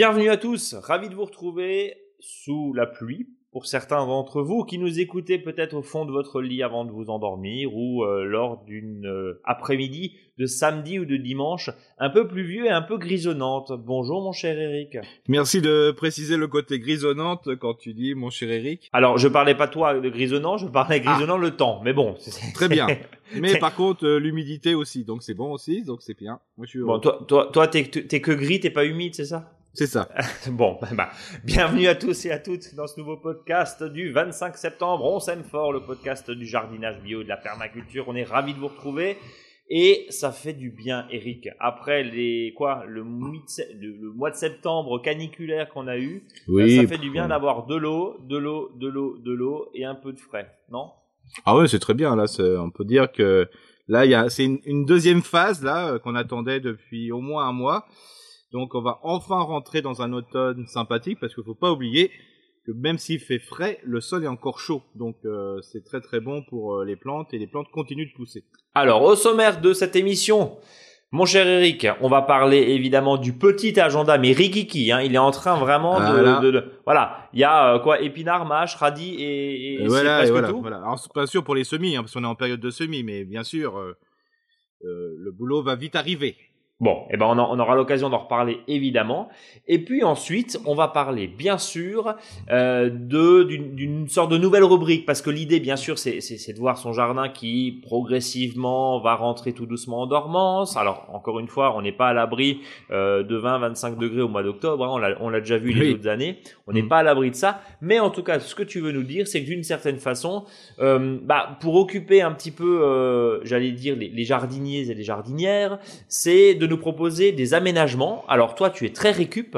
Bienvenue à tous, ravi de vous retrouver sous la pluie. Pour certains d'entre vous qui nous écoutez peut-être au fond de votre lit avant de vous endormir ou euh, lors d'une euh, après-midi de samedi ou de dimanche un peu pluvieux et un peu grisonnante. Bonjour mon cher Eric. Merci de préciser le côté grisonnante quand tu dis mon cher Eric. Alors je parlais pas toi de grisonnant, je parlais grisonnant le temps, mais bon. Très bien. Mais par contre euh, l'humidité aussi, donc c'est bon aussi, donc c'est bien. Moi je suis Bon toi toi toi t'es que gris, t'es pas humide, c'est ça? C'est ça. bon, bah, bah, bienvenue à tous et à toutes dans ce nouveau podcast du 25 septembre. On s'aime fort, le podcast du jardinage bio, de la permaculture. On est ravis de vous retrouver. Et ça fait du bien, Eric. Après les quoi, le, mois de septembre caniculaire qu'on a eu, oui, ça fait du bien d'avoir de l'eau, de l'eau, de l'eau, de l'eau et un peu de frais, non? Ah ouais, c'est très bien. Là, on peut dire que là, c'est une, deuxième phase là euh, qu'on attendait depuis au moins un mois. Donc on va enfin rentrer dans un automne sympathique parce qu'il faut pas oublier que même s'il fait frais, le sol est encore chaud. Donc euh, c'est très très bon pour euh, les plantes et les plantes continuent de pousser. Alors au sommaire de cette émission, mon cher Eric, on va parler évidemment du petit agenda, mais Rikiki, hein, il est en train vraiment de, voilà, il y a euh, quoi, épinard, mâche, radis et, et, voilà, et voilà, tout. voilà. Alors pas sûr pour les semis, hein, parce qu'on est en période de semis, mais bien sûr, le boulot va vite arriver. Bon, eh ben on, on aura l'occasion d'en reparler évidemment. Et puis ensuite, on va parler bien sûr euh, de d'une sorte de nouvelle rubrique parce que l'idée, bien sûr, c'est de voir son jardin qui progressivement va rentrer tout doucement en dormance. Alors encore une fois, on n'est pas à l'abri euh, de 20-25 degrés au mois d'octobre. Hein, on l'a déjà vu les autres années. On n'est mm. pas à l'abri de ça. Mais en tout cas, ce que tu veux nous dire, c'est que d'une certaine façon, euh, bah, pour occuper un petit peu, euh, j'allais dire les, les jardiniers et les jardinières, c'est de nous proposer des aménagements. Alors toi, tu es très récup.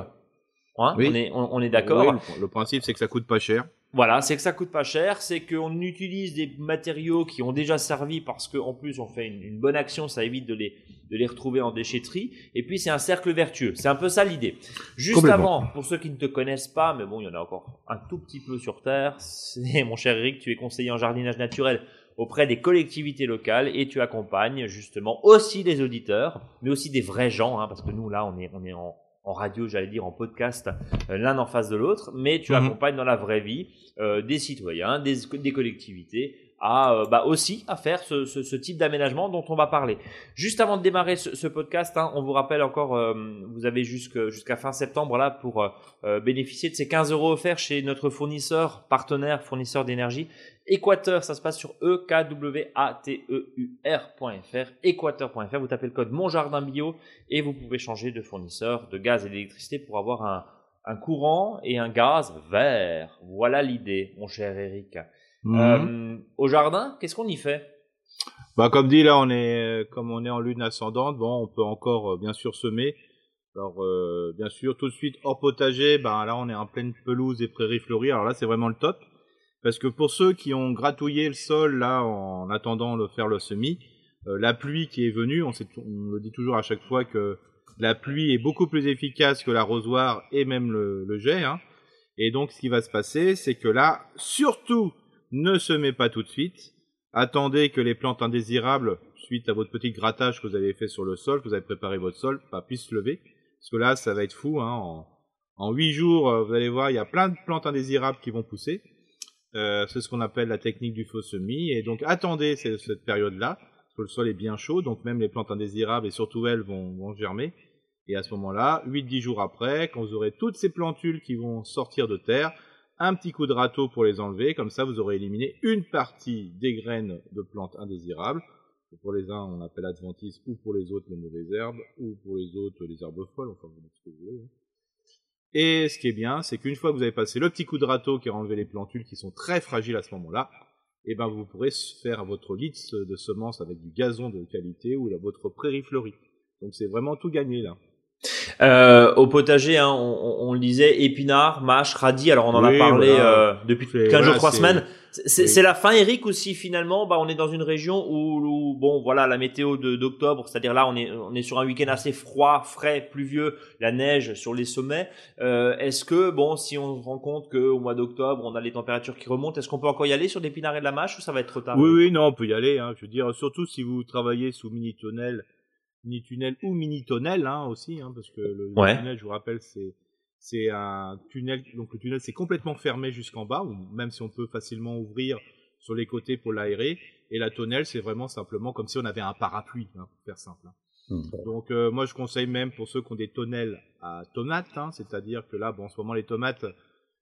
Hein, on est, on, est d'accord. le, principe, c'est que ça coûte pas cher. Voilà, c'est que ça coûte pas cher, c'est qu'on utilise des matériaux qui ont déjà servi parce qu'en plus on fait une, bonne action, ça évite de les, de les retrouver en déchetterie. Et puis c'est un cercle vertueux. C'est un peu ça l'idée. Juste avant, pour ceux qui ne te connaissent pas, mais bon, il y en a encore un tout petit peu sur Terre, c'est mon cher Eric, tu es conseiller en jardinage naturel auprès des collectivités locales et tu accompagnes justement aussi des auditeurs, mais aussi des vrais gens, hein, parce que nous là on est, on est en, en radio, j'allais dire en podcast, euh, l'un en face de l'autre, mais tu mhm. accompagnes dans la vraie vie euh, des citoyens, des, des collectivités à euh, bah aussi à faire ce, ce, ce type d'aménagement dont on va parler. Juste avant de démarrer ce, ce podcast, hein, on vous rappelle encore, euh, vous avez jusqu'à fin septembre là pour euh, bénéficier de ces 15 euros offerts chez notre fournisseur partenaire, fournisseur d'énergie. Équateur, ça se passe sur e k w a t e u r.fr, équateur.fr. Vous tapez le code Mon Bio et vous pouvez changer de fournisseur de gaz et d'électricité pour avoir un, un courant et un gaz vert. Voilà l'idée, mon cher Eric. Mhm. Euh, au jardin, qu'est-ce qu'on y fait? Bah comme dit là, on est comme on est en lune ascendante, bon, on peut encore euh, bien sûr semer. Alors euh, bien sûr, tout de suite hors potager, ben là on est en pleine pelouse et prairies fleuries. Alors là c'est vraiment le top parce que pour ceux qui ont gratouillé le sol là en attendant de faire le semis, la pluie qui est venue, on, on, le dit toujours à chaque fois que la pluie est beaucoup plus efficace que l'arrosoir et même le, le jet. Hein. Et donc ce qui va se passer, c'est que là, surtout ne semez pas tout de suite. Attendez que les plantes indésirables, suite à votre petit grattage que vous avez fait sur le sol, que vous avez préparé votre sol, bah, puissent se lever. Parce que là, ça va être fou. Hein. En, huit jours, euh, vous allez voir, il y a plein de plantes indésirables qui vont pousser. Euh, c'est ce qu'on appelle la technique du faux semis. Et donc, attendez cette période-là, parce que le sol est bien chaud, donc même les plantes indésirables, et surtout elles, vont, vont germer. Et à ce moment-là, 8-10 jours après, quand vous aurez toutes ces plantules qui vont sortir de terre, un petit coup de râteau pour les enlever, comme ça vous aurez éliminé une partie des graines de plantes indésirables. Pour les uns, on appelle adventice, ou pour les autres, les mauvaises herbes, ou pour les autres, les herbes folles, enfin, vous ce que vous voulez. Hein. Et ce qui est bien, c'est qu'une fois que vous avez passé le petit coup de râteau qui a enlevé les plantules qui sont très fragiles à ce moment-là, et eh ben vous pourrez faire votre lit de semences avec du gazon de qualité ou votre prairie fleurie. Donc c'est vraiment tout gagné là. Euh, au potager, hein, on, on, le disait, épinards, mâche, radis. Alors on en a parlé euh, depuis 15 jours, 3 semaines. C'est la fin, Eric, aussi finalement. Bah, on est dans une région où, bon, voilà, la météo d'octobre, c'est-à-dire là, on est, on est sur un week-end assez froid, frais, pluvieux, la neige sur les sommets. Euh, est-ce que, bon, si on se rend compte qu'au mois d'octobre, on a les températures qui remontent, est-ce qu'on peut encore y aller sur des pinards et de la mâche ou ça va être trop tard Oui, oui, non, on peut y aller. Hein. Je veux dire, surtout si vous travaillez sous mini-tunnel mini tunnel ou mini tunnel hein, aussi, hein, parce que le tunnel, je vous rappelle, c'est c'est un tunnel, donc le tunnel c'est complètement fermé jusqu'en bas, ou même si on peut facilement ouvrir sur les côtés pour l'aérer. Et la tonnelle, c'est vraiment simplement comme si on avait un parapluie, hein, pour faire simple. Hein. Hmm. Donc euh, moi je conseille même pour ceux qui ont des tonnelles à tomates, hein, c'est-à-dire que là, bon, en ce moment les tomates,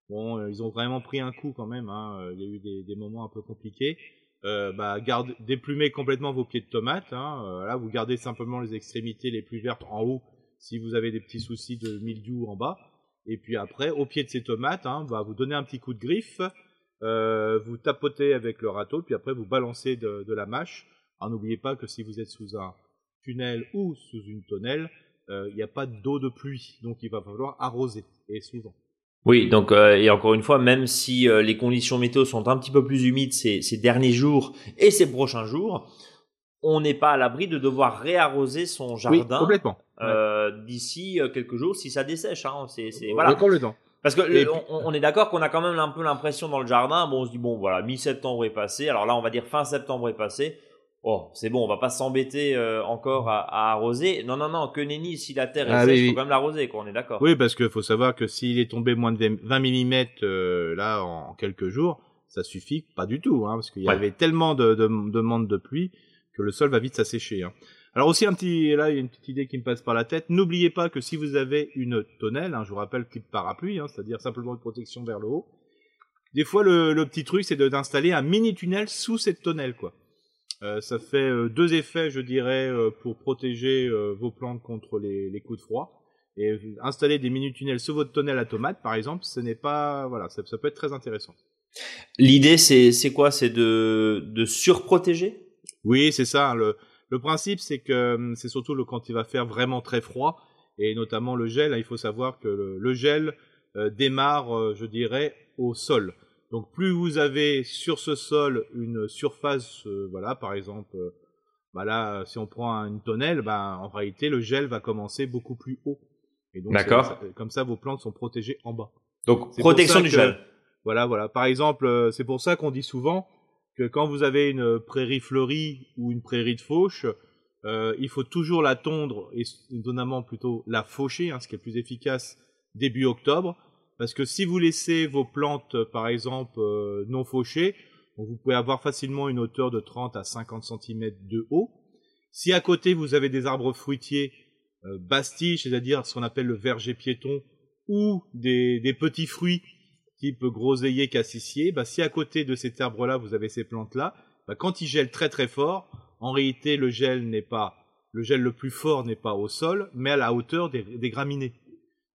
bon, euh, ils ont vraiment pris un coup quand même. Hein, il y a eu des, des moments un peu compliqués. Euh, bah, garde, déplumez complètement vos pieds de tomates. Hein, euh, là, vous gardez simplement les extrémités les plus vertes en haut si vous avez des petits soucis de mildiou en bas. Et puis après, au pied de ces tomates, hein, bah, vous donnez un petit coup de griffe, euh, vous tapotez avec le râteau, puis après vous balancez de, de la mâche. n'oubliez pas que si vous êtes sous un tunnel ou sous une tonnelle, euh, il n'y a pas d'eau de pluie, donc il va falloir arroser, et souvent. Oui, donc euh, et encore une fois, même si euh, les conditions météo sont un petit peu plus humides ces, ces derniers jours et ces prochains jours, on n'est pas à l'abri de devoir réarroser son jardin complètement. Euh, d'ici euh, quelques jours si ça dessèche. Hein. C'est, c'est voilà. Complètement. Parce que on, on, est d'accord qu'on a quand même un peu l'impression dans le jardin, bon, on se dit bon voilà, mi-septembre est passé. Alors là, on va dire fin septembre est passé. Oh, c'est bon, on va pas s'embêter euh, encore à, à, arroser. Non, non, non, que nenni, si la terre est ah, sèche, il faut quand même l'arroser, quoi, on est d'accord. Oui, parce qu'il faut savoir que s'il est tombé moins de 20 mm euh, là en, quelques jours, ça suffit pas du tout, hein, parce qu'il y avait tellement de, de demandes de pluie que le sol va vite s'assécher. Hein. Alors aussi un petit, là il y a une petite idée qui me passe par la tête. N'oubliez pas que si vous avez une tonnelle, hein, je vous rappelle type parapluie, hein, c'est-à-dire simplement une protection vers le haut. Des fois le, le petit truc c'est d'installer un mini tunnel sous cette tonnelle, quoi. Euh, ça fait euh, deux effets, je dirais, euh, pour protéger vos plantes contre les, les, coups de froid. Et installer des mini-tunnels sous votre tonnelle à tomates, par exemple, ce n'est pas, voilà, ça, ça, peut être très intéressant. L'idée, c'est, c'est quoi? C'est de, de surprotéger? Oui, c'est ça. Le, le principe, c'est que c'est surtout le, quand il va faire vraiment très froid, et notamment le gel. Hein, il faut savoir que le, le gel démarre, je dirais, au sol. Donc plus vous avez sur ce sol une surface, euh, voilà, par exemple, euh, bah là, si on prend une tonnelle, bah, en réalité, le gel va commencer beaucoup plus haut. Et donc, D'accord. comme ça, vos plantes sont protégées en bas. Donc, protection du gel. Voilà, voilà. Par exemple, euh, c'est pour ça qu'on dit souvent que quand vous avez une prairie fleurie ou une prairie de fauche, euh, il faut toujours la tondre et étonnamment plutôt la faucher, hein, ce qui est plus efficace début octobre, parce que si vous laissez vos plantes, euh, par exemple, euh, non fauchées, vous pouvez avoir facilement une hauteur de 30 à 50 cm de haut. Si à côté vous avez des arbres fruitiers euh, c'est-à-dire ce qu'on appelle le verger piéton, ou des, petits fruits type groseillier, cassissier, bah, si à côté de cet arbre-là vous avez ces plantes-là, bah, quand il gèle très très fort, en réalité le gel n'est pas le gel le plus fort n'est pas au sol, mais à la hauteur des graminées.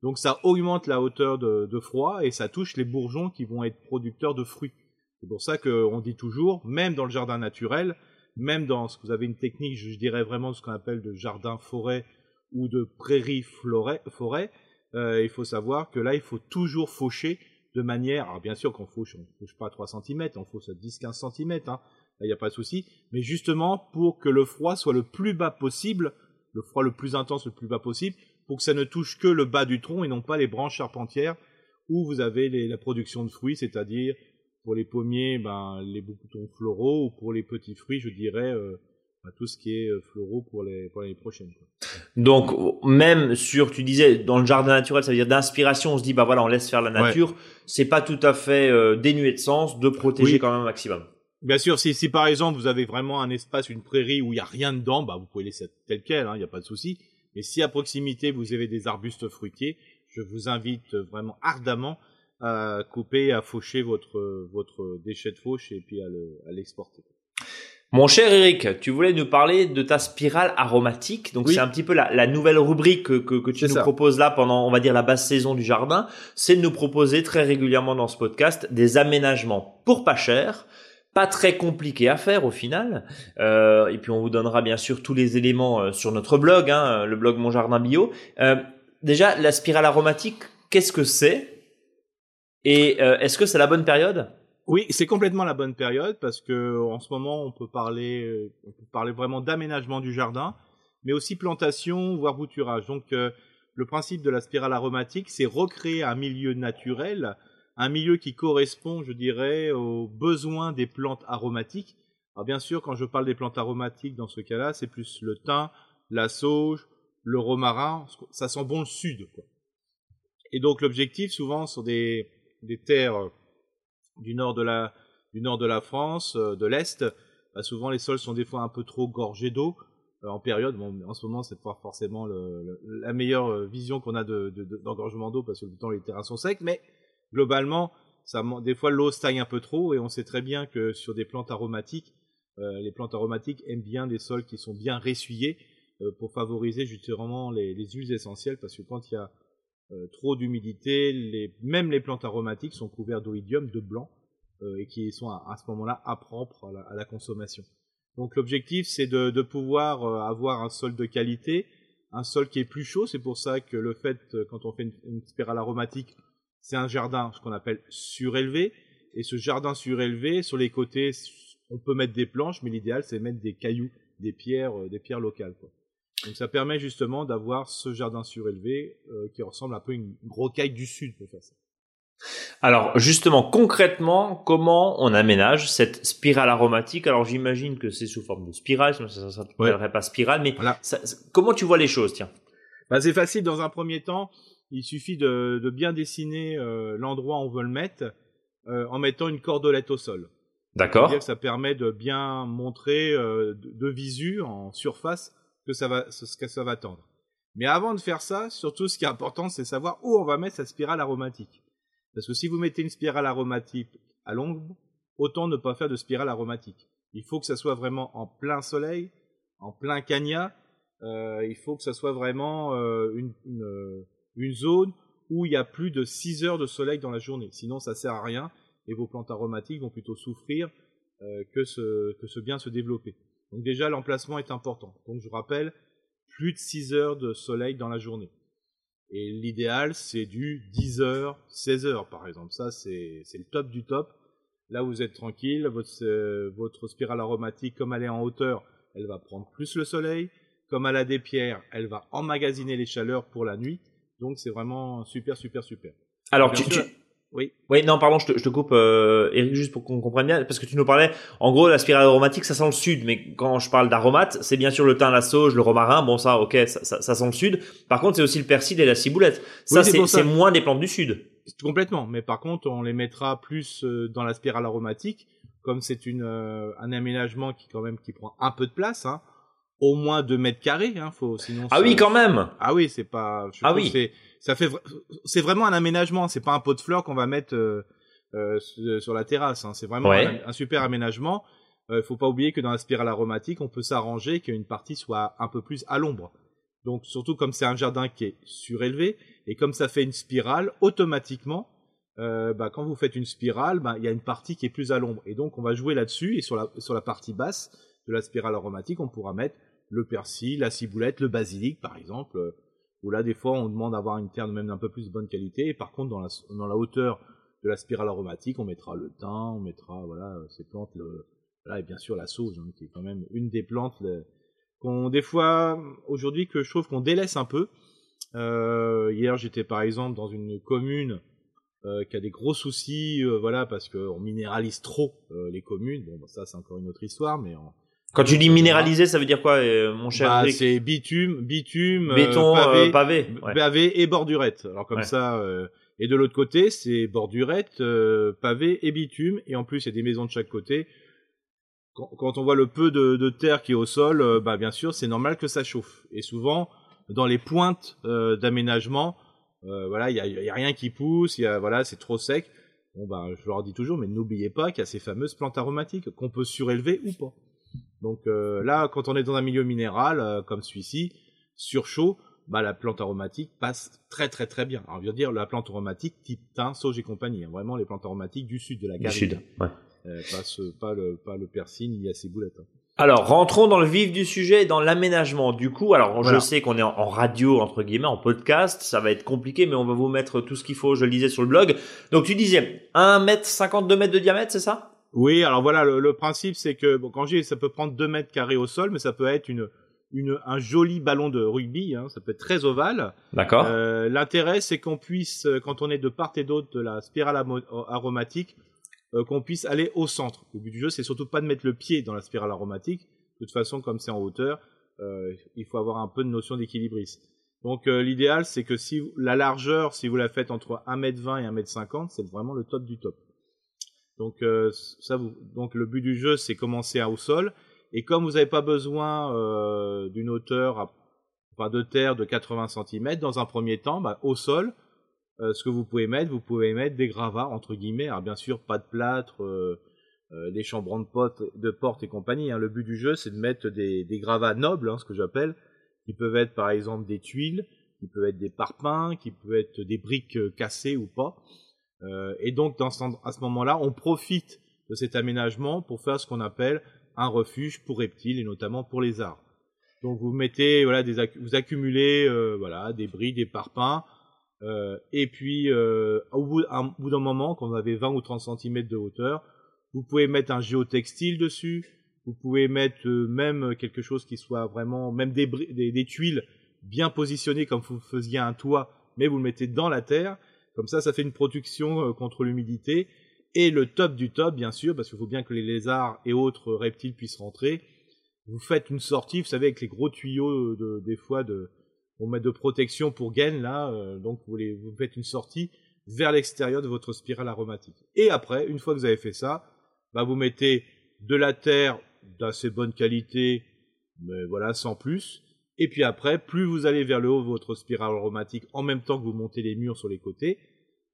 Donc ça augmente la hauteur de, froid et ça touche les bourgeons qui vont être producteurs de fruits. C'est pour ça qu'on dit toujours, même dans le jardin naturel, même dans ce que vous avez une technique, je dirais vraiment ce qu'on appelle de jardin forêt ou de prairie forêt, euh, il faut savoir que là il faut toujours faucher de manière, alors bien sûr qu'on fauche, on fauche pas à 3 cm, on fauche à 10-15 cm, hein, il n'y a pas de souci, mais justement pour que le froid soit le plus bas possible, le froid le plus intense le plus bas possible, pour que ça ne touche que le bas du tronc et non pas les branches charpentières où vous avez les, la production de fruits, c'est-à-dire pour les pommiers, ben, les boutons floraux, ou pour les petits fruits, je dirais euh, ben, tout ce qui est euh, floraux pour les pour l'année prochaine. Quoi. Donc même sur, tu disais, dans le jardin naturel, ça veut dire d'inspiration, on se dit bah voilà, on laisse faire la nature. Ouais. C'est pas tout à fait euh, dénué de sens de protéger oui. quand même un maximum. Bien sûr, si, si par exemple vous avez vraiment un espace, une prairie où il y a rien dedans, bah vous pouvez laisser tel quel, il hein, n'y a pas de souci. Mais si à proximité vous avez des arbustes fruitiers, je vous invite vraiment ardemment à couper, à faucher votre, votre déchet de fauche et puis à l'exporter. Mon cher Eric, tu voulais nous parler de ta spirale aromatique. Donc oui. c'est un petit peu la, la, nouvelle rubrique que, que, que tu nous ça. proposes là pendant, on va dire, la basse saison du jardin. C'est de nous proposer très régulièrement dans ce podcast des aménagements pour pas cher pas très compliqué à faire au final. Euh, et puis on vous donnera bien sûr tous les éléments euh, sur notre blog, hein, le blog Mon Jardin Bio. Euh, déjà, la spirale aromatique, qu'est-ce que c'est? Et euh, est-ce que c'est la bonne période? Oui, c'est complètement la bonne période parce que en ce moment on peut parler, euh, on peut parler vraiment d'aménagement du jardin, mais aussi plantation, voire bouturage. Donc le principe de la spirale aromatique, c'est recréer un milieu naturel un milieu qui correspond, je dirais, aux besoins des plantes aromatiques. Alors bien sûr, quand je parle des plantes aromatiques, dans ce cas-là, c'est plus le thym, la sauge, le romarin, ça sent bon le sud. Quoi. Et donc l'objectif souvent sur des, des terres du nord de la, du nord de la France, de l'Est, bah, souvent les sols sont des fois un peu trop gorgés d'eau en période. Bon, en ce moment, c'est pas forcément le, la meilleure vision qu'on a d'engorgement de, d'eau parce que le temps les terrains sont secs, mais globalement, des fois l'eau stagne un peu trop et on sait très bien que sur des plantes aromatiques, euh, les plantes aromatiques aiment bien des sols qui sont bien ressuyés euh, pour favoriser justement les, les, huiles essentielles parce que quand il y a euh, trop d'humidité, même les plantes aromatiques sont couvertes d'oïdium, de blanc, et qui sont à, ce moment-là impropres à la, à la, consommation. Donc l'objectif c'est de, pouvoir avoir un sol de qualité, un sol qui est plus chaud. C'est pour ça que le fait quand on fait une spirale aromatique, c'est un jardin, ce qu'on appelle surélevé. Et ce jardin surélevé, sur les côtés, on peut mettre des planches, mais l'idéal c'est mettre des cailloux, des pierres, euh, des pierres locales. Quoi. Donc ça permet justement d'avoir ce jardin surélevé euh, qui ressemble un peu à une rocaille du sud pour faire ça. Alors justement, concrètement, comment on aménage cette spirale aromatique? Alors j'imagine que c'est sous forme de spirale, sinon ça ne s'appellerait pas spirale, mais comment tu vois les choses Tiens? Bah, c'est facile dans un premier temps. Il suffit de, de bien dessiner euh, l'endroit où on veut le mettre en mettant une cordelette au sol. D'accord. Ça permet de bien montrer euh, de, visu en surface que ça va, ce que ça va tendre. Mais avant de faire ça, surtout ce qui est important, c'est savoir où on va mettre sa spirale aromatique. Parce que si vous mettez une spirale aromatique à l'ombre, autant ne pas faire de spirale aromatique. Il faut que ça soit vraiment en plein soleil, en plein cagna. Euh, il faut que ça soit vraiment euh, une, une, une, zone où il y a plus de 6 heures de soleil dans la journée. Sinon, ça sert à rien et vos plantes aromatiques vont plutôt souffrir euh, que, ce, que ce bien se développer. Donc déjà, l'emplacement est important. Donc je rappelle, plus de 6 heures de soleil dans la journée. Et l'idéal, c'est du 10 heures, 16 heures par exemple. Ça, c'est le top du top. Là, vous êtes tranquille, votre, euh, votre spirale aromatique, comme elle est en hauteur, elle va prendre plus le soleil. Comme elle a des pierres, elle va emmagasiner les chaleurs pour la nuit. Donc c'est vraiment super, super, super. Alors, tu, oui. Oui, non, pardon, je te, je te coupe, euh, Eric, juste pour qu'on comprenne bien, parce que tu nous parlais, en gros, la spirale aromatique, ça sent le sud, mais quand je parle d'aromates, c'est bien sûr le thym, la sauge, le romarin, bon ça, ok, ça, ça, ça sent le sud. Par contre, c'est aussi le persil et la ciboulette. Ça, c'est moins des plantes du sud. Complètement, mais par contre, on les mettra plus euh, dans la spirale aromatique, comme c'est une euh, un aménagement qui quand même qui prend un peu de place, hein, au moins 2 mètres carrés, hein, faut sinon. Ah oui, quand même. Ah oui, c'est pas. Je ah oui. C'est ça fait c'est vraiment un aménagement c'est pas un pot de fleurs qu'on va mettre euh, euh, sur la terrasse hein. c'est vraiment un, super aménagement il euh, faut pas oublier que dans la spirale aromatique on peut s'arranger qu'une partie soit un peu plus à l'ombre donc surtout comme c'est un jardin qui est surélevé et comme ça fait une spirale automatiquement bah, quand vous faites une spirale bah, il y a une partie qui est plus à l'ombre et donc on va jouer là-dessus et sur la sur la partie basse de la spirale aromatique on pourra mettre le persil la ciboulette le basilic par exemple où là des fois on demande d'avoir une terre même d'un peu plus de bonne qualité. Et par contre dans la, hauteur de la spirale aromatique on mettra le thym on mettra voilà ces plantes le, et bien sûr la sauge hein, qui est quand même une des plantes qu'on des fois aujourd'hui que je trouve qu'on délaisse un peu. Euh, hier j'étais par exemple dans une commune euh, qui a des gros soucis euh, voilà parce qu'on minéralise trop euh, les communes. Bon bah, ça c'est encore une autre histoire mais en, quand tu dis minéralisé, ça veut dire quoi, euh, mon cher bah, C'est bitume, bitume, euh, béton, pavé, pavé, pavé et bordurette. Alors comme ça, euh, et de l'autre côté, c'est bordurette, pavé et bitume, et en plus il y a des maisons de chaque côté. Quand, quand on voit le peu de, de, terre qui est au sol, bah bien sûr, c'est normal que ça chauffe. Et souvent, dans les pointes d'aménagement, voilà, il y a, y a, rien qui pousse, il y a voilà, c'est trop sec. Bon bah, je leur dis toujours, mais n'oubliez pas qu'il y a ces fameuses plantes aromatiques qu'on peut surélever ou pas. Donc euh, là, quand on est dans un milieu minéral euh, comme celui-ci, sur chaud, bah, la plante aromatique passe très très très bien. Alors, je veux dire la plante aromatique type thym, sauge et compagnie. Hein, vraiment les plantes aromatiques du sud de la garrigue. Du sud, ouais. Euh, pas, le, pas le persil ni a ses boulettes. Hein. Alors, rentrons dans le vif du sujet, dans l'aménagement. Du coup, alors je sais qu'on est en, radio, entre guillemets, en podcast, ça va être compliqué, mais on va vous mettre tout ce qu'il faut, je le disais sur le blog. Donc tu disais 1 mètre 52 mètres de diamètre, c'est ça? Oui, alors voilà, le, principe c'est que bon, quand j'ai, ça peut prendre 2 mètres carrés au sol, mais ça peut être une, une, un joli ballon de rugby, hein, ça peut être très ovale. D'accord. Euh, L'intérêt c'est qu'on puisse, euh, quand on est de part et d'autre de la spirale aromatique, euh, qu'on puisse aller au centre. Le but du jeu c'est surtout pas de mettre le pied dans la spirale aromatique. De toute façon, comme c'est en hauteur, euh, il faut avoir un peu de notion d'équilibrisme. Donc l'idéal c'est que si la largeur, si vous la faites entre 1m20 et 1m50, c'est vraiment le top du top. Vous, donc le but du jeu c'est commencer au sol et comme vous n'avez pas besoin euh, d'une hauteur enfin de terre de 80 cm dans un premier temps, bah, au sol, euh, ce que vous pouvez mettre, vous pouvez mettre des gravats entre guillemets. Alors bien sûr, pas de plâtre, euh, euh des chambrons de, porte et compagnie. Hein. Le but du jeu, c'est de mettre des, des gravats nobles, hein, ce que j'appelle, qui peuvent être par exemple des tuiles, qui peuvent être des parpaings, qui peuvent être des briques cassées ou pas. Et donc à ce moment-là, on profite de cet aménagement pour faire ce qu'on appelle un refuge pour reptiles et notamment pour les arts. Donc vous mettez voilà des vous accumulez euh, voilà des bris, des parpaings euh, et puis euh, au bout, d'un moment quand vous avez 20 ou 30 cm de hauteur, vous pouvez mettre un géotextile dessus, vous pouvez mettre même quelque chose qui soit vraiment même des, des tuiles bien positionnées comme vous faisiez un toit, mais vous le mettez dans la terre. Comme ça, ça fait une protection contre l'humidité et le top du top, bien sûr, parce qu'il faut bien que les lézards et autres reptiles puissent rentrer. Vous faites une sortie, vous savez, avec les gros tuyaux de, des fois de, on met de protection pour gain là, euh, donc vous, vous faites une sortie vers l'extérieur de votre spirale aromatique. Et après, une fois que vous avez fait ça, bah vous mettez de la terre d'assez bonne qualité, mais voilà, sans plus. Et puis après, plus vous allez vers le haut votre spirale aromatique en même temps que vous montez les murs sur les côtés,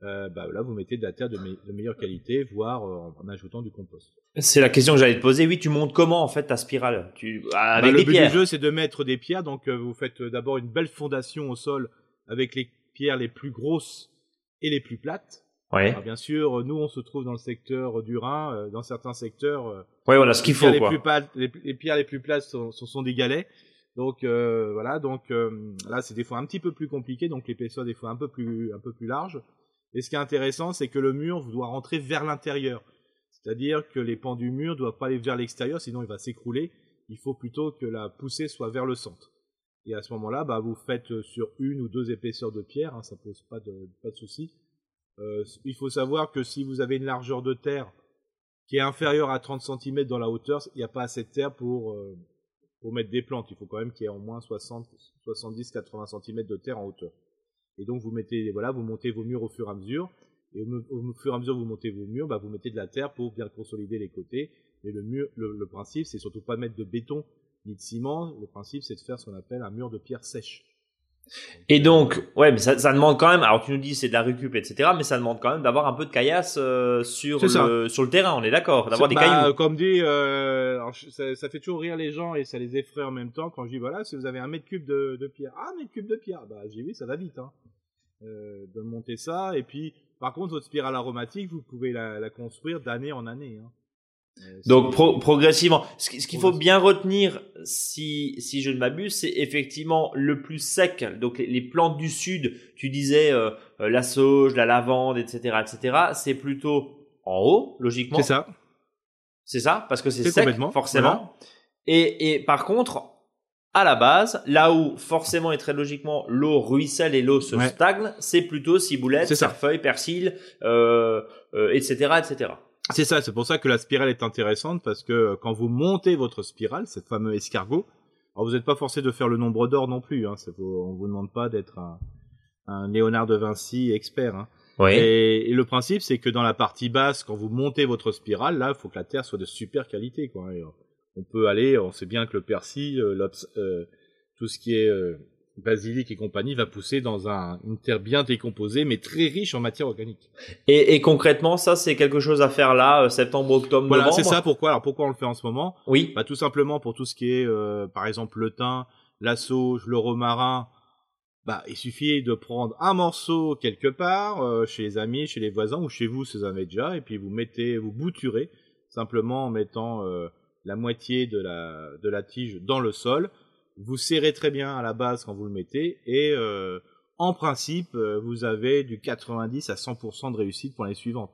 euh, bah là vous mettez de la terre de, meilleure qualité, voire euh, en, ajoutant du compost. C'est la question que j'allais te poser. Oui, tu montes comment en fait ta spirale? Tu, avec bah, Le but du jeu, c'est de mettre des pierres. Donc euh, vous faites d'abord une belle fondation au sol avec les pierres les plus grosses et les plus plates. Ouais. bien sûr, nous on se trouve dans le secteur du Rhin, dans certains secteurs. ouais, voilà ce qu'il faut. Les, Plus plates, les, pierres les plus plates sont, sont, des galets. Donc voilà, donc là c'est des fois un petit peu plus compliqué, donc l'épaisseur des fois un peu plus un peu plus large. Et ce qui est intéressant, c'est que le mur doit rentrer vers l'intérieur. C'est-à-dire que les pans du mur doivent pas aller vers l'extérieur, sinon il va s'écrouler. Il faut plutôt que la poussée soit vers le centre. Et à ce moment-là, bah, vous faites euh, sur une ou deux épaisseurs de pierre, hein, ça pose pas de, pas de souci. Euh, il faut savoir que si vous avez une largeur de terre qui est inférieure à 30 cm dans la hauteur, il n'y a pas assez de terre pour, euh, pour mettre des plantes. Il faut quand même qu'il y ait au moins 60, 70, 80 cm de terre en hauteur. Et donc vous mettez, voilà, vous montez vos murs au fur et à mesure. Et au, fur et à mesure vous montez vos murs, bah, vous mettez de la terre pour bien consolider les côtés. Et le mur, le, principe, c'est surtout pas mettre de béton ni de ciment. Le principe, c'est de faire ce qu'on appelle un mur de pierre sèche. Et donc, ouais, mais ça, ça, demande quand même. Alors, tu nous dis c'est de la récup, etc. Mais ça demande quand même d'avoir un peu de caillasse euh, sur le sur le terrain. On est d'accord, d'avoir des bah, cailloux. Comme dit, euh, ça, ça, fait toujours rire les gens et ça les effraie en même temps quand je dis voilà, si vous avez un mètre cube de, de pierre, ah, un mètre cube de pierre, bah j'ai vu, ça va vite, hein, euh, de monter ça. Et puis, par contre, votre spirale aromatique, vous pouvez la, la construire d'année en année. Hein. Euh, Donc progressivement, ce, qu'il faut bien retenir, si si je ne m'abuse, c'est effectivement le plus sec. Donc les, plantes du sud, tu disais euh, euh, la sauge, la lavande, etc., etc. C'est plutôt en haut, logiquement. C'est ça. C'est ça, parce que c'est sec, forcément. Et, et par contre, à la base, là où forcément et très logiquement l'eau ruisselle et l'eau se stagne, c'est plutôt ciboulette, cerfeuil, persil, euh, etc., etc. C'est ça, c'est pour ça que la spirale est intéressante parce que euh, quand vous montez votre spirale, cette fameux escargot, alors vous n'êtes pas forcé de faire le nombre d'or non plus. Hein, on vous demande pas d'être un, un, Léonard de Vinci expert. Hein. Et, le principe, c'est que dans la partie basse, quand vous montez votre spirale, là, il faut que la terre soit de super qualité. Quoi. Euh, on peut aller, on sait bien que le persil, euh, euh tout ce qui est basilic et compagnie va pousser dans un, une terre bien décomposée, mais très riche en matière organique. Et, et concrètement, ça, c'est quelque chose à faire là, euh, septembre, octobre, voilà, novembre. Voilà, c'est ça. Pourquoi Alors pourquoi on le fait en ce moment? Oui. Bah tout simplement pour tout ce qui est, euh, par exemple, le thym, la sauge, le romarin. Bah, il suffit de prendre un morceau quelque part, euh, chez les amis, chez les voisins ou chez vous, si vous en avez déjà, et puis vous mettez, vous bouturez simplement en mettant la moitié de la de la tige dans le sol vous serrez très bien à la base quand vous le mettez et euh, en principe euh, vous avez du 90 à 100% de réussite pour les suivantes.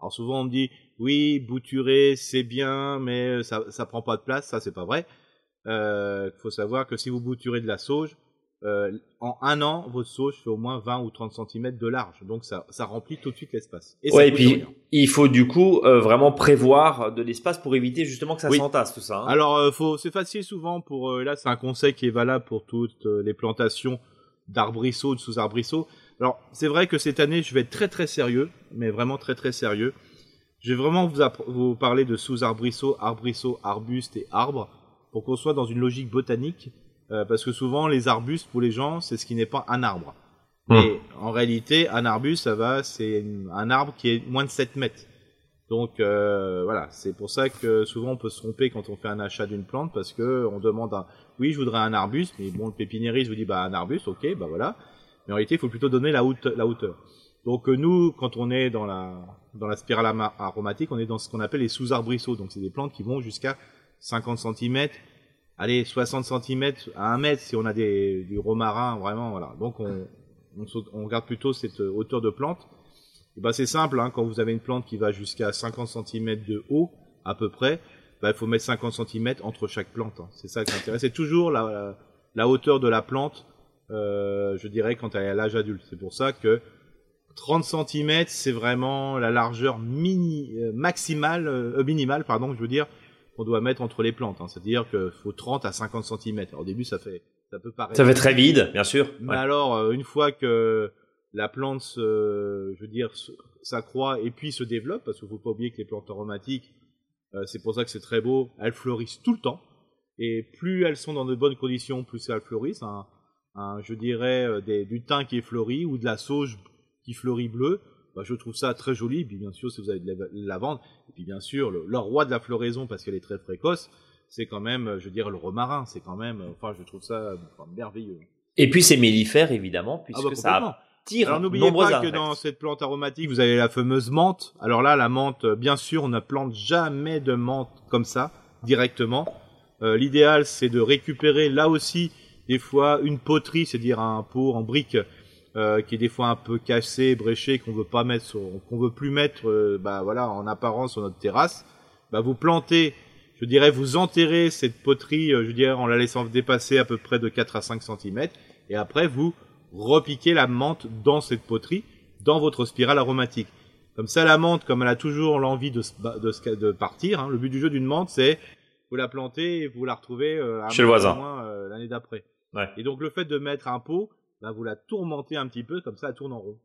Alors souvent on me dit oui bouturer c'est bien mais ça ça prend pas de place ça c'est pas vrai. Euh, faut savoir que si vous bouturez de la sauge euh, en un an, votre sauge fait au moins 20 ou 30 cm de large. Donc ça, ça remplit tout de suite l'espace. Et, ouais, et puis il faut du coup euh, vraiment prévoir de l'espace pour éviter justement que ça s'entasse tout ça. Hein. Alors euh, faut, c'est facile souvent pour là c'est un conseil qui est valable pour toutes les plantations. d'arbrisseau, de sous-arbrisseau. Alors, c'est vrai que cette année, je vais être très très sérieux, mais vraiment très très sérieux. Je vais vraiment vous, vous parler de sous-arbrisseau, arbrisseau, arbuste et arbre, pour qu'on soit dans une logique botanique, euh, parce que souvent les arbustes pour les gens, c'est ce qui n'est pas un arbre. Hmm. Mais en réalité, un arbuste, ça va, c'est un arbre qui est moins de 7 mètres. Donc euh, voilà, c'est pour ça que souvent on peut se tromper quand on fait un achat d'une plante parce que on demande un oui, je voudrais un arbuste, mais bon le pépiniériste vous dit bah un arbuste, OK, bah voilà. Mais en réalité, il faut plutôt donner la, la hauteur. Donc euh, nous, quand on est dans la dans la spirale aromatique, on est dans ce qu'on appelle les sous-arbrisseaux. Donc c'est des plantes qui vont jusqu'à 50 cm, allez 60 cm à 1 mètre si on a des du romarin vraiment voilà. Donc on on, on regarde plutôt cette hauteur de plante et bah c'est simple, hein, quand vous avez une plante qui va jusqu'à 50 cm de haut, à peu près, bah, il faut mettre 50 cm entre chaque plante. Hein. C'est ça qui intéresse. C'est toujours la, la, hauteur de la plante, euh, je dirais, quand elle est à l'âge adulte. C'est pour ça que 30 cm, c'est vraiment la largeur mini, euh, maximale, euh, minimale, pardon, je veux dire, qu'on doit mettre entre les plantes. Hein. C'est-à-dire qu'il faut 30 à 50 cm. au début, ça fait, ça peut paraître. Ça fait très vide, bien sûr. Mais alors, euh, une fois que la plante, se, je veux dire, s'accroît et puis se développe, parce qu'il ne faut pas oublier que les plantes aromatiques, euh, c'est pour ça que c'est très beau, elles fleurissent tout le temps. Et plus elles sont dans de bonnes conditions, plus elles fleurissent. Je dirais euh, des, du thym qui est fleuri ou de la sauge qui fleurit bleu, bah, je trouve ça très joli. Et puis bien sûr, si vous avez de la lavande, et puis bien sûr, le, roi de la floraison, parce qu'elle est très précoce, c'est quand même, je veux dire, le romarin. C'est quand même, enfin, je trouve ça merveilleux. Et puis c'est mellifère, évidemment, puisque ah bah, ça alors n'oubliez pas que dans cette plante aromatique, vous avez la fameuse menthe. Alors là, la menthe, bien sûr, on ne plante jamais de menthe comme ça, directement. Euh, l'idéal, c'est de récupérer là aussi, des fois, une poterie, c'est-à-dire un pot en brique euh, qui est des fois un peu cassé, bréché, qu'on veut pas mettre, qu'on veut plus mettre, euh, bah voilà, en apparence sur notre terrasse. Bah vous plantez, je dirais, vous enterrez cette poterie, je dirais, en la laissant dépasser à peu près de 4 à 5 cm, et après vous repiquer la menthe dans cette poterie, dans votre spirale aromatique. Comme ça, la menthe, comme elle a toujours l'envie de, de, de, partir, hein, le but du jeu d'une menthe, c'est vous la plantez et vous la retrouvez euh, chez le voisin euh, l'année d'après. Et donc le fait de mettre un pot, bah, vous la tourmentez un petit peu, comme ça, elle tourne en rond.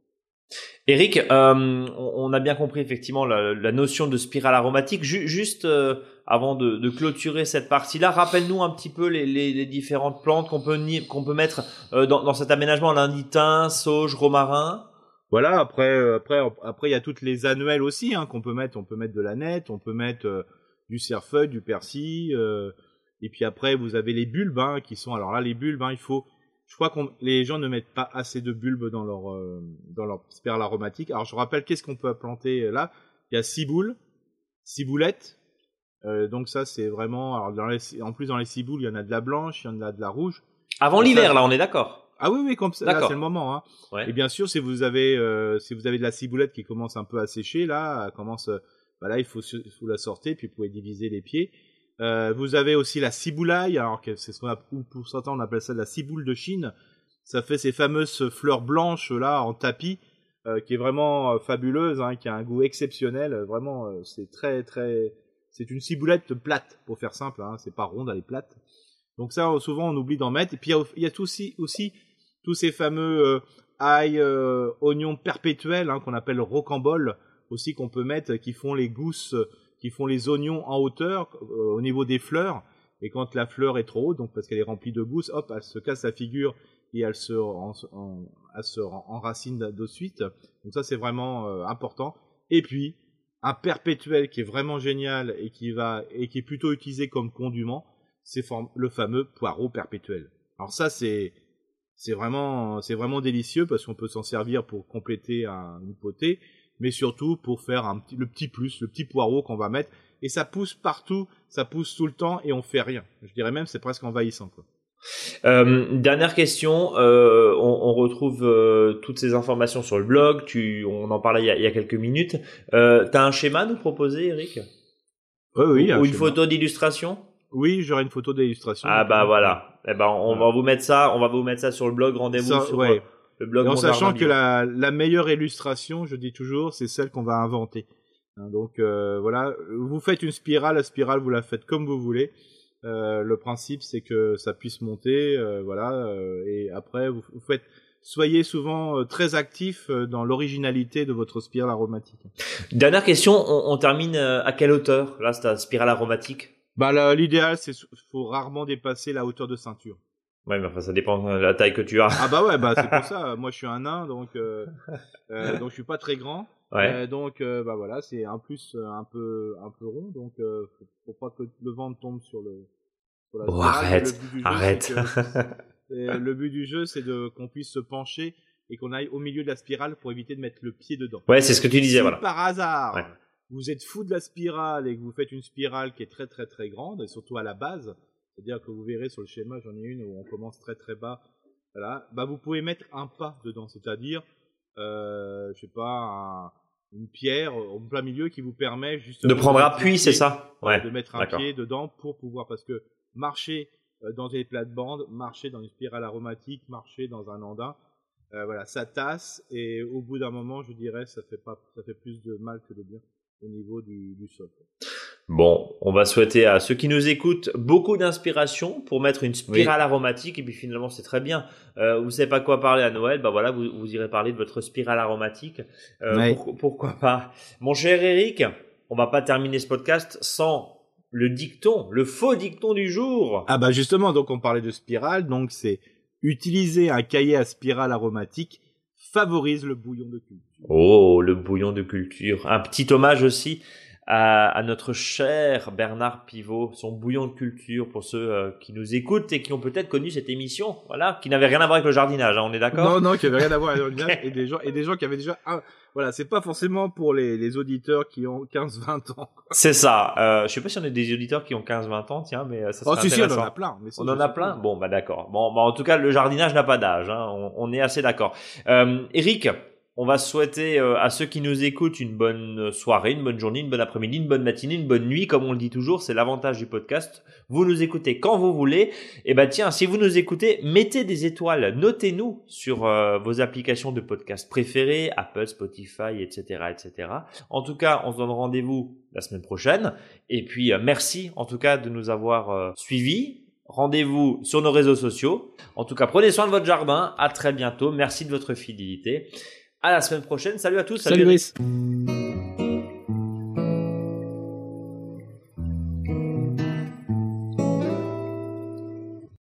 Eric, euh, on a bien compris effectivement la, notion de spirale aromatique. juste euh, avant de, clôturer cette partie-là, rappelle-nous un petit peu les, différentes plantes qu'on peut qu'on peut mettre euh, dans, cet aménagement l'inditin, sauge, romarin. Voilà. Après, après, après, il y a toutes les annuelles aussi hein, qu'on peut mettre. On peut mettre de la nette, on peut mettre du cerfeuil, du persil. et puis après, vous avez les bulbes hein, qui sont. Alors là, les bulbes, hein, il faut je crois que les gens ne mettent pas assez de bulbes dans leur euh, dans leur sperle aromatique. Alors je rappelle qu'est-ce qu'on peut planter euh, là? Il y a ciboule, ciboulette. Euh, donc ça c'est vraiment alors dans les, en plus dans les ciboules il y en a de la blanche, il y en a de la rouge. Avant l'hiver là on est d'accord? Ah oui oui comme ça c'est le moment hein. Et bien sûr si vous avez euh, si vous avez de la ciboulette qui commence un peu à sécher là, commence bah là il faut, faut la sortir puis vous pouvez diviser les pieds. Euh, vous avez aussi la ciboulaille, alors que c'est ce qu'on ou pour certains on appelle ça la ciboule de Chine. Ça fait ces fameuses fleurs blanches là en tapis, euh, qui est vraiment euh, fabuleuse, hein, qui a un goût exceptionnel. Vraiment, c'est très très, c'est une ciboulette plate pour faire simple. Hein, c'est pas ronde, elle est plate. Donc ça, souvent on oublie d'en mettre. Et puis il y a, aussi aussi tous ces fameux ail, oignons perpétuels hein, qu'on appelle rocambole aussi qu'on peut mettre, qui font les gousses qui font les oignons en hauteur euh, au niveau des fleurs. Et quand la fleur est trop haute, donc parce qu'elle est remplie de gousses, hop, elle se casse la figure et elle se, en, elle se enracine de suite. Donc ça, c'est vraiment euh, important. Et puis, un perpétuel qui est vraiment génial et qui va et qui est plutôt utilisé comme condument, c'est le fameux poireau perpétuel. Alors ça, c'est c'est vraiment c'est vraiment délicieux parce qu'on peut s'en servir pour compléter un, une potée mais surtout pour faire un petit, le petit plus, le petit poireau qu'on va mettre. Et ça pousse partout, ça pousse tout le temps et on fait rien. Je dirais même c'est presque envahissant. Quoi. Euh, dernière question, euh, on, on, retrouve euh, toutes ces informations sur le blog. Tu, on en parlait il y a, il y a quelques minutes. Euh, T'as un schéma à nous proposer, Eric? Oui, oui. Ou, une photo d'illustration? Oui, j'aurai une photo d'illustration. Ah bah voilà. Eh ben, on va vous mettre ça, on va vous mettre ça sur le blog. Rendez-vous sur ouais en sachant que la, la, meilleure illustration, je dis toujours, c'est celle qu'on va inventer. Hein, donc euh, voilà, vous faites une spirale, la spirale vous la faites comme vous voulez. Euh, le principe, c'est que ça puisse monter, euh, voilà. euh, et après, vous, vous faites, soyez souvent euh, très actif euh, dans l'originalité de votre spirale aromatique. Dernière question, on, on termine euh, à quelle hauteur Là, c'est ta spirale aromatique? Bah, là, l'idéal, c'est faut rarement dépasser la hauteur de ceinture. Ouais, mais enfin, ça dépend de la taille que tu as. Ah bah ouais, bah c'est pour ça. Moi, je suis un nain, donc euh, euh, donc je suis pas très grand. Ouais. Euh, donc euh, bah voilà, c'est un plus euh, un peu un peu rond, donc euh, faut, faut pas que le vent tombe sur le. Sur la Oh, spirale. arrête, Le jeu, arrête. que- le but du jeu, c'est de qu'on puisse se pencher et qu'on aille au milieu de la spirale pour éviter de mettre le pied dedans. Ouais, c'est ce que tu disais, Si voilà. par hasard, Ouais. vous êtes fou de la spirale et que vous faites une spirale qui est très très très grande, et surtout à la base, c'est-à-dire que vous verrez sur le schéma, j'en ai une où on commence très très bas, voilà, bah vous pouvez mettre un pas dedans, c'est-à-dire, euh, je sais pas, un- une pierre au plein milieu qui vous permet justement De prendre appui, c'est ça? Ouais. de mettre un pied dedans pour pouvoir, parce que marcher euh, dans des plates-bandes, marcher dans une spirale aromatique, marcher dans un andin, euh, voilà, ça tasse et au bout d'un moment, je dirais, ça fait pas, ça fait plus de mal que de bien au niveau du, du sol. Bon, on va souhaiter à ceux qui nous écoutent beaucoup d'inspiration pour mettre une spirale aromatique et puis finalement c'est très bien. Euh, vous savez pas quoi parler à Noël, bah voilà, vous, vous irez parler de votre spirale aromatique. Euh, pourquoi pas? Mon cher Eric, on va pas terminer ce podcast sans le dicton, le faux dicton du jour. Ah bah justement, donc on parlait de spirale, donc c'est utiliser un cahier à spirale aromatique favorise le bouillon de culture. Oh, le bouillon de culture. Un petit hommage aussi à, à notre cher Bernard Pivot, son bouillon de culture pour ceux euh, qui nous écoutent et qui ont peut-être connu cette émission, voilà, qui n'avait rien à voir avec le jardinage, hein, on est d'accord? Non, non, qui avait rien à voir avec le jardinage, et des gens et des gens qui avaient déjà un- voilà, c'est pas forcément pour les, les auditeurs qui ont 15-20 ans. C'est ça. Euh, je sais pas si on a des auditeurs qui ont 15-20 ans, tiens, mais euh, ça Oh serait si si, on en intéressant. a plein. Mais On en a plein? Bon, bah d'accord. Bon, bah, en tout cas, le jardinage n'a pas d'âge. Hein. On, on est assez d'accord. Euh, Eric, on va souhaiter euh, à ceux qui nous écoutent une bonne soirée, une bonne journée, une bonne après-midi, une bonne matinée, une bonne nuit, comme on le dit toujours. C'est l'avantage du podcast. Vous nous écoutez quand vous voulez. Et bah tiens, si vous nous écoutez, mettez des étoiles. Notez-nous sur euh, vos applications de podcast préférées, Apple, Spotify, etc., etc. En tout cas, on se donne rendez-vous la semaine prochaine. Et puis, euh, merci en tout cas de nous avoir suivis. Rendez-vous sur nos réseaux sociaux. En tout cas, prenez soin de votre jardin. À très bientôt. Merci de votre fidélité. À la semaine prochaine. Salut à tous. Salut Eric. Brice.